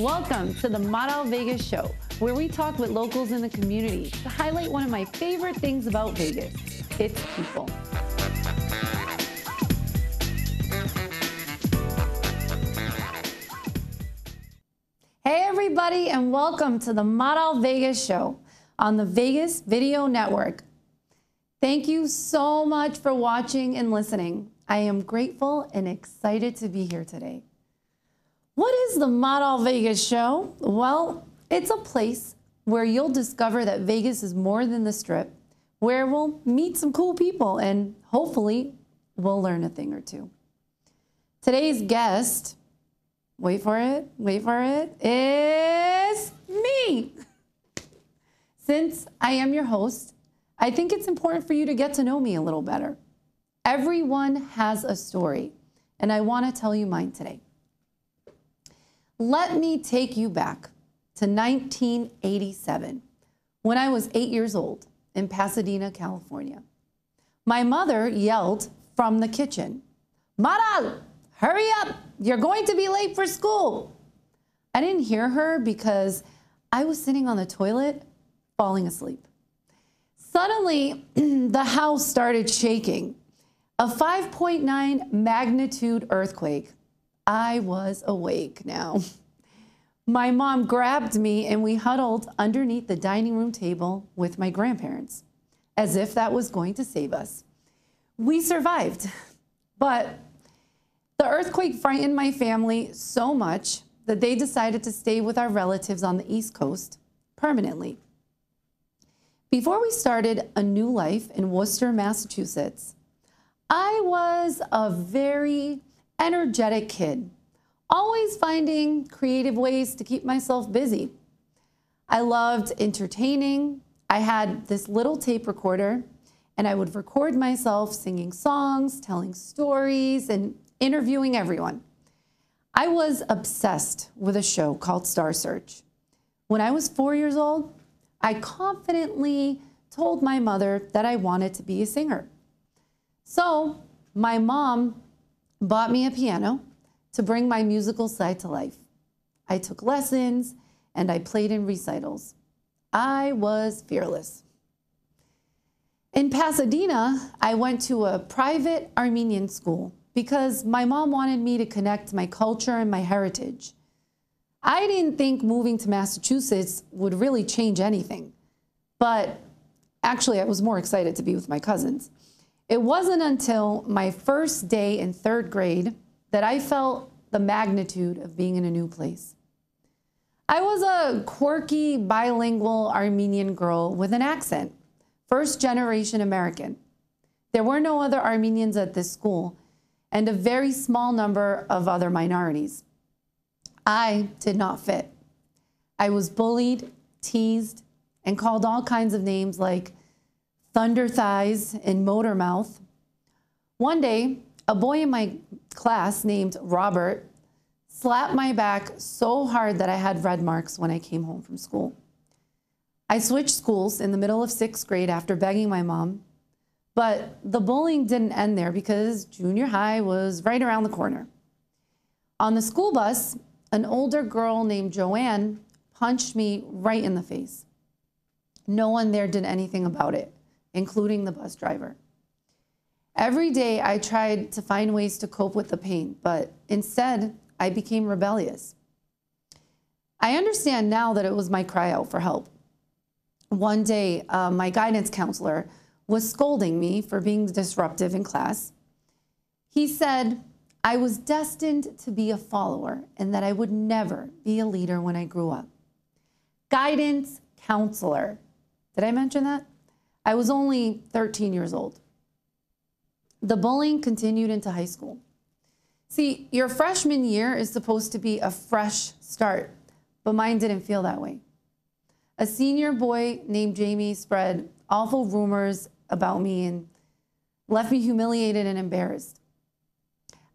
Welcome to the Maral Vegas Show, where we talk with locals in the community to highlight one of my favorite things about Vegas its people. Hey, everybody, and welcome to the Maral Vegas Show on the Vegas Video Network. Thank you so much for watching and listening. I am grateful and excited to be here today. What is the Maral Vegas Show? Well, it's a place where you'll discover that Vegas is more than the strip, where we'll meet some cool people and hopefully we'll learn a thing or two. Today's guest, wait for it, wait for it, is me. Since I am your host, I think it's important for you to get to know me a little better. Everyone has a story, and I want to tell you mine today. Let me take you back to 1987 when I was eight years old in Pasadena, California. My mother yelled from the kitchen, Maral, hurry up, you're going to be late for school. I didn't hear her because I was sitting on the toilet falling asleep. Suddenly, the house started shaking. A 5.9 magnitude earthquake. I was awake now. My mom grabbed me and we huddled underneath the dining room table with my grandparents, as if that was going to save us. We survived, but the earthquake frightened my family so much that they decided to stay with our relatives on the East Coast permanently. Before we started a new life in Worcester, Massachusetts, I was a very energetic kid, always finding creative ways to keep myself busy. I loved entertaining. I had this little tape recorder, and I would record myself singing songs, telling stories, and interviewing everyone. I was obsessed with a show called Star Search. When I was four years old, I confidently told my mother that I wanted to be a singer. So my mom bought me a piano to bring my musical side to life. I took lessons and I played in recitals. I was fearless. In Pasadena, I went to a private Armenian school because my mom wanted me to connect my culture and my heritage. I didn't think moving to Massachusetts would really change anything. But actually, I was more excited to be with my cousins. It wasn't until my first day in third grade that I felt the magnitude of being in a new place. I was a quirky, bilingual Armenian girl with an accent, first generation American. There were no other Armenians at this school, and a very small number of other minorities. I did not fit. I was bullied, teased, and called all kinds of names like thunder thighs and motor mouth. One day, a boy in my class named Robert slapped my back so hard that I had red marks when I came home from school. I switched schools in the middle of sixth grade after begging my mom, but the bullying didn't end there because junior high was right around the corner. On the school bus, an older girl named Joanne punched me right in the face. No one there did anything about it, including the bus driver. Every day I tried to find ways to cope with the pain, but instead I became rebellious. I understand now that it was my cry out for help. One day, uh, my guidance counselor was scolding me for being disruptive in class. He said, I was destined to be a follower and that I would never be a leader when I grew up. Guidance counselor. Did I mention that? I was only 13 years old. The bullying continued into high school. See, your freshman year is supposed to be a fresh start, but mine didn't feel that way. A senior boy named Jamie spread awful rumors about me and left me humiliated and embarrassed.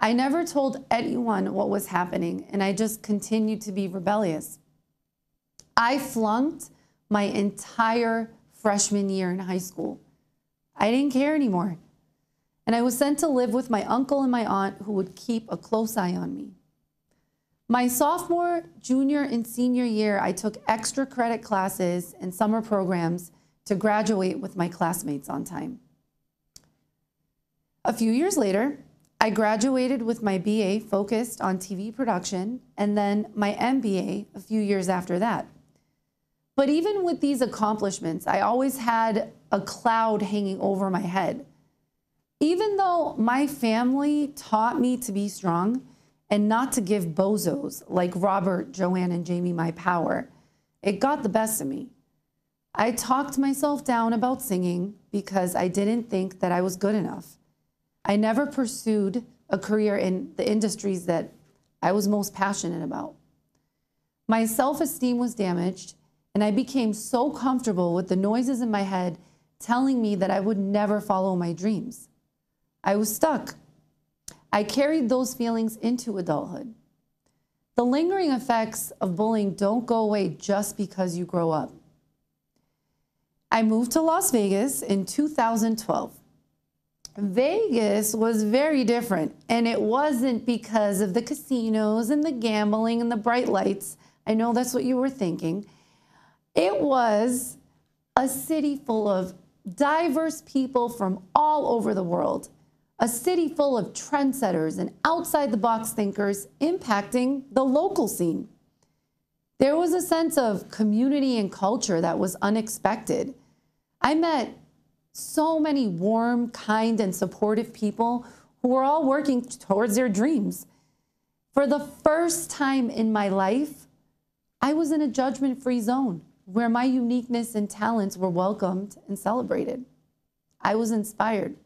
I never told anyone what was happening, and I just continued to be rebellious. I flunked my entire freshman year in high school. I didn't care anymore. And I was sent to live with my uncle and my aunt who would keep a close eye on me. My sophomore, junior, and senior year, I took extra credit classes and summer programs to graduate with my classmates on time. A few years later, I graduated with my BA focused on TV production and then my MBA a few years after that. But even with these accomplishments, I always had a cloud hanging over my head. Even though my family taught me to be strong and not to give bozos like Robert, Joanne, and Jamie my power, it got the best of me. I talked myself down about singing because I didn't think that I was good enough. I never pursued a career in the industries that I was most passionate about. My self esteem was damaged, and I became so comfortable with the noises in my head telling me that I would never follow my dreams. I was stuck. I carried those feelings into adulthood. The lingering effects of bullying don't go away just because you grow up. I moved to Las Vegas in 2012. Vegas was very different, and it wasn't because of the casinos and the gambling and the bright lights. I know that's what you were thinking. It was a city full of diverse people from all over the world, a city full of trendsetters and outside the box thinkers impacting the local scene. There was a sense of community and culture that was unexpected. I met so many warm, kind, and supportive people who were all working towards their dreams. For the first time in my life, I was in a judgment free zone where my uniqueness and talents were welcomed and celebrated. I was inspired.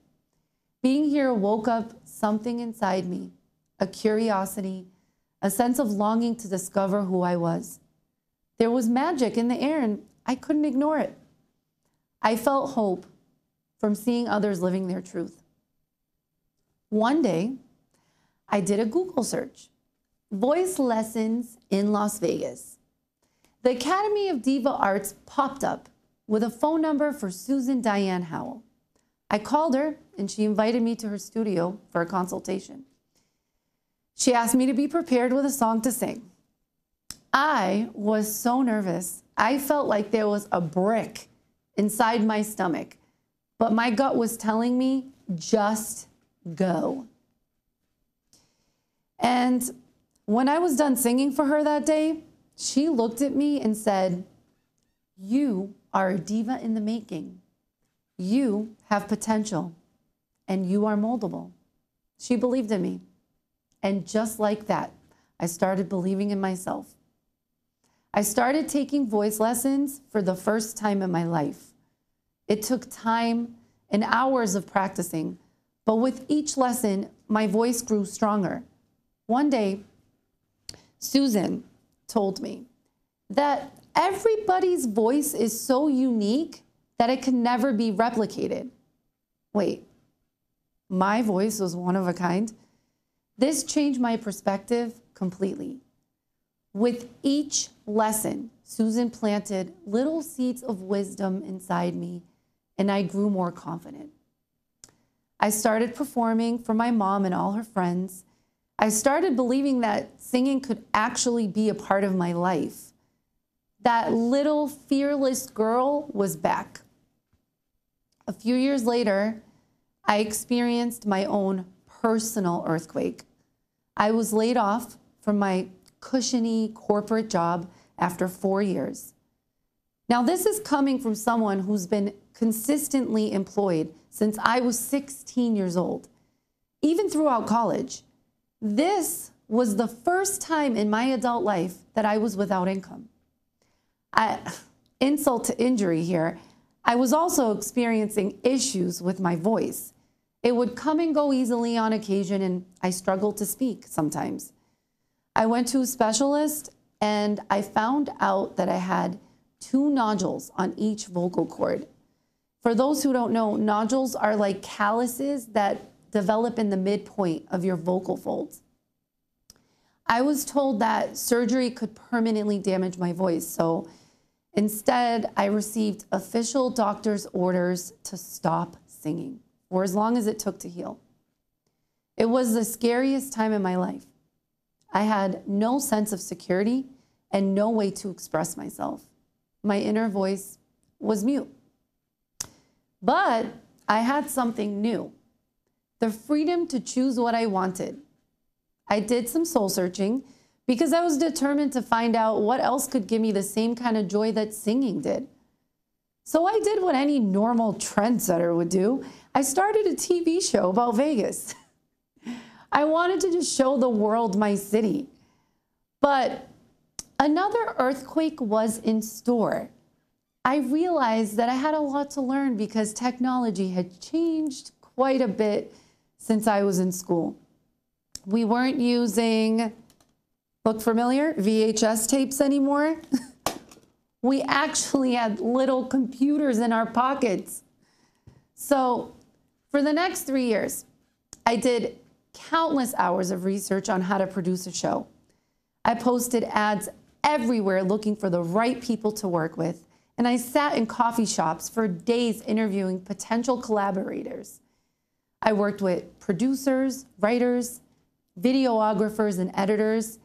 Being here woke up something inside me a curiosity, a sense of longing to discover who I was. There was magic in the air, and I couldn't ignore it. I felt hope from seeing others living their truth. One day, I did a Google search voice lessons in Las Vegas. The Academy of Diva Arts popped up with a phone number for Susan Diane Howell. I called her and she invited me to her studio for a consultation. She asked me to be prepared with a song to sing. I was so nervous. I felt like there was a brick inside my stomach but my gut was telling me just go. And when I was done singing for her that day, she looked at me and said, You are a diva in the making. You have potential and you are moldable. She believed in me. And just like that, I started believing in myself. I started taking voice lessons for the first time in my life. It took time and hours of practicing, but with each lesson, my voice grew stronger. One day, Susan told me that everybody's voice is so unique that it can never be replicated. Wait, my voice was one of a kind? This changed my perspective completely. With each lesson, Susan planted little seeds of wisdom inside me and I grew more confident. I started performing for my mom and all her friends. I started believing that singing could actually be a part of my life. That little fearless girl was back. A few years later, I experienced my own personal earthquake. I was laid off from my cushiony corporate job after four years. Now, this is coming from someone who's been consistently employed since I was 16 years old, even throughout college. This was the first time in my adult life that I was without income. I, insult to injury here, I was also experiencing issues with my voice. It would come and go easily on occasion, and I struggled to speak sometimes. I went to a specialist and I found out that I had two nodules on each vocal cord. For those who don't know, nodules are like calluses that develop in the midpoint of your vocal folds. I was told that surgery could permanently damage my voice, so instead, I received official doctor's orders to stop singing for as long as it took to heal. It was the scariest time in my life. I had no sense of security and no way to express myself. My inner voice was mute. But I had something new the freedom to choose what I wanted. I did some soul searching because I was determined to find out what else could give me the same kind of joy that singing did. So I did what any normal trendsetter would do. I started a TV show about Vegas. I wanted to just show the world my city. But another earthquake was in store. I realized that I had a lot to learn because technology had changed quite a bit since I was in school. We weren't using, look familiar, VHS tapes anymore. we actually had little computers in our pockets. So for the next three years, I did countless hours of research on how to produce a show. I posted ads everywhere looking for the right people to work with, and I sat in coffee shops for days interviewing potential collaborators. I worked with producers, writers, videographers, and editors.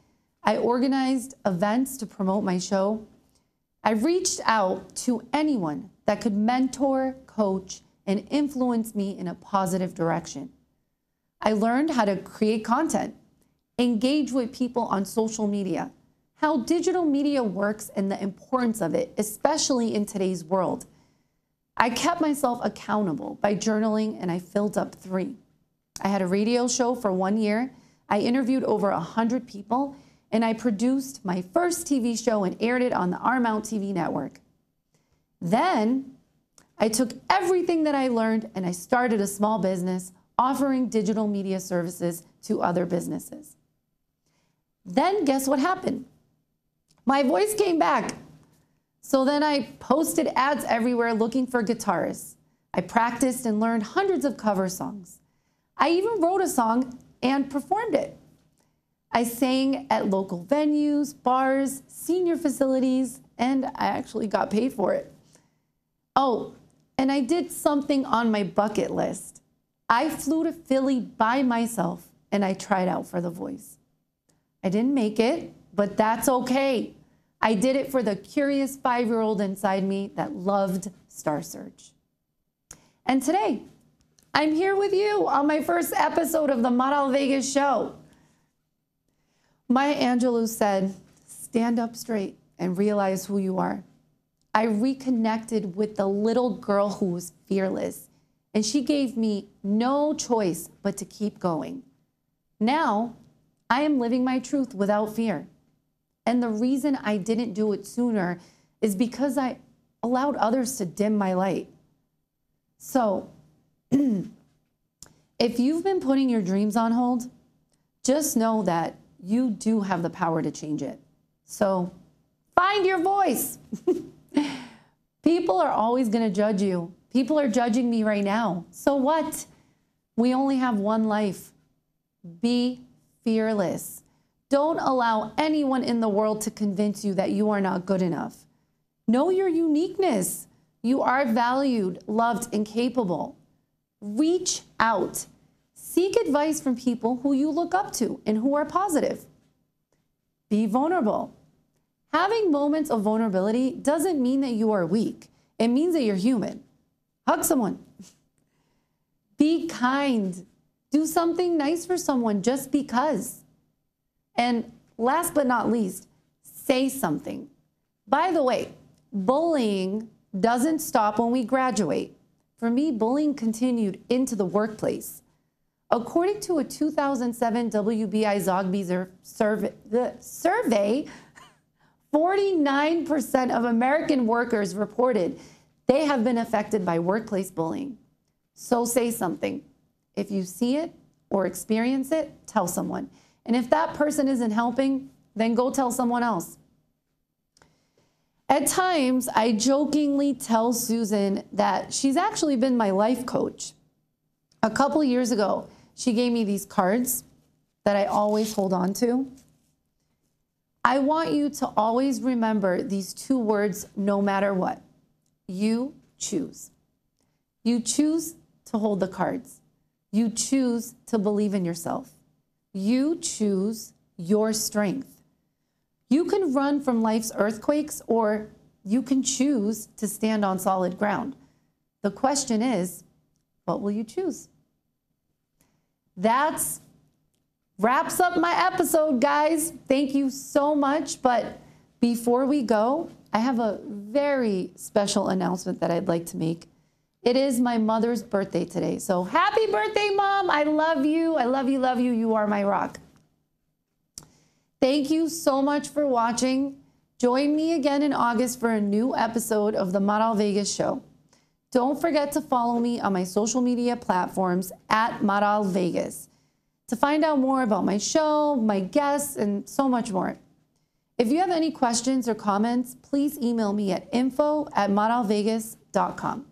I organized events to promote my show. I reached out to anyone that could mentor, coach, and influence me in a positive direction. I learned how to create content, engage with people on social media, how digital media works and the importance of it, especially in today's world. I kept myself accountable by journaling and I filled up three. I had a radio show for one year. I interviewed over 100 people and I produced my first TV show and aired it on the R Mount TV network. Then I took everything that I learned and I started a small business offering digital media services to other businesses. Then guess what happened? My voice came back. So then I posted ads everywhere looking for guitarists. I practiced and learned hundreds of cover songs. I even wrote a song and performed it. I sang at local venues, bars, senior facilities, and I actually got paid for it. Oh, and I did something on my bucket list. I flew to Philly by myself and I tried out for The Voice. I didn't make it, but that's okay. I did it for the curious five year old inside me that loved Star Search. And today, I'm here with you on my first episode of the Maral Vegas show. Maya Angelou said, Stand up straight and realize who you are. I reconnected with the little girl who was fearless, and she gave me no choice but to keep going. Now, I am living my truth without fear. And the reason I didn't do it sooner is because I allowed others to dim my light. So, if you've been putting your dreams on hold, just know that you do have the power to change it. So, find your voice. People are always going to judge you. People are judging me right now. So what? We only have one life. Be fearless. Don't allow anyone in the world to convince you that you are not good enough. Know your uniqueness. You are valued, loved, and capable. Reach out. Seek advice from people who you look up to and who are positive. Be vulnerable. Having moments of vulnerability doesn't mean that you are weak. It means that you're human. Hug someone. Be kind. Do something nice for someone just because. And last but not least, say something. By the way, bullying doesn't stop when we graduate. For me, bullying continued into the workplace. According to a 2007 WBI Zogby survey, survey 49% of American workers reported they have been affected by workplace bullying. So say something. If you see it or experience it, tell someone. And if that person isn't helping, then go tell someone else. At times, I jokingly tell Susan that she's actually been my life coach. A couple years ago, she gave me these cards that I always hold on to. I want you to always remember these two words no matter what. You choose. You choose to hold the cards. You choose to believe in yourself. You choose your strength. You can run from life's earthquakes or you can choose to stand on solid ground. The question is, what will you choose? That's wraps up my episode, guys. Thank you so much. But before we go, I have a very special announcement that I'd like to make. It is my mother's birthday today. So happy birthday, mom. I love you. I love you, love you. You are my rock. Thank you so much for watching. Join me again in August for a new episode of the Maral Vegas Show. Don't forget to follow me on my social media platforms at Maral Vegas to find out more about my show, my guests, and so much more. If you have any questions or comments, please email me at info at maralvegas.com.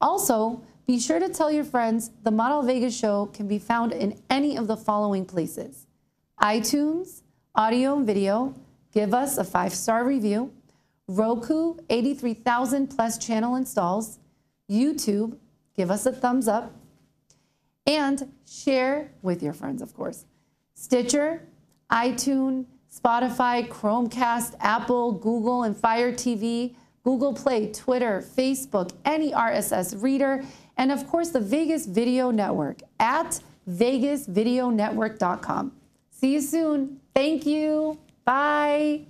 Also, be sure to tell your friends the Maral Vegas show can be found in any of the following places iTunes, audio and video, give us a five star review, Roku, 83,000 plus channel installs, YouTube, give us a thumbs up, and share with your friends, of course. Stitcher, iTunes, Spotify, Chromecast, Apple, Google, and Fire TV Google Play, Twitter, Facebook, any RSS reader, and of course the Vegas Video Network at vegasvideonetwork.com. See you soon. Thank you. Bye.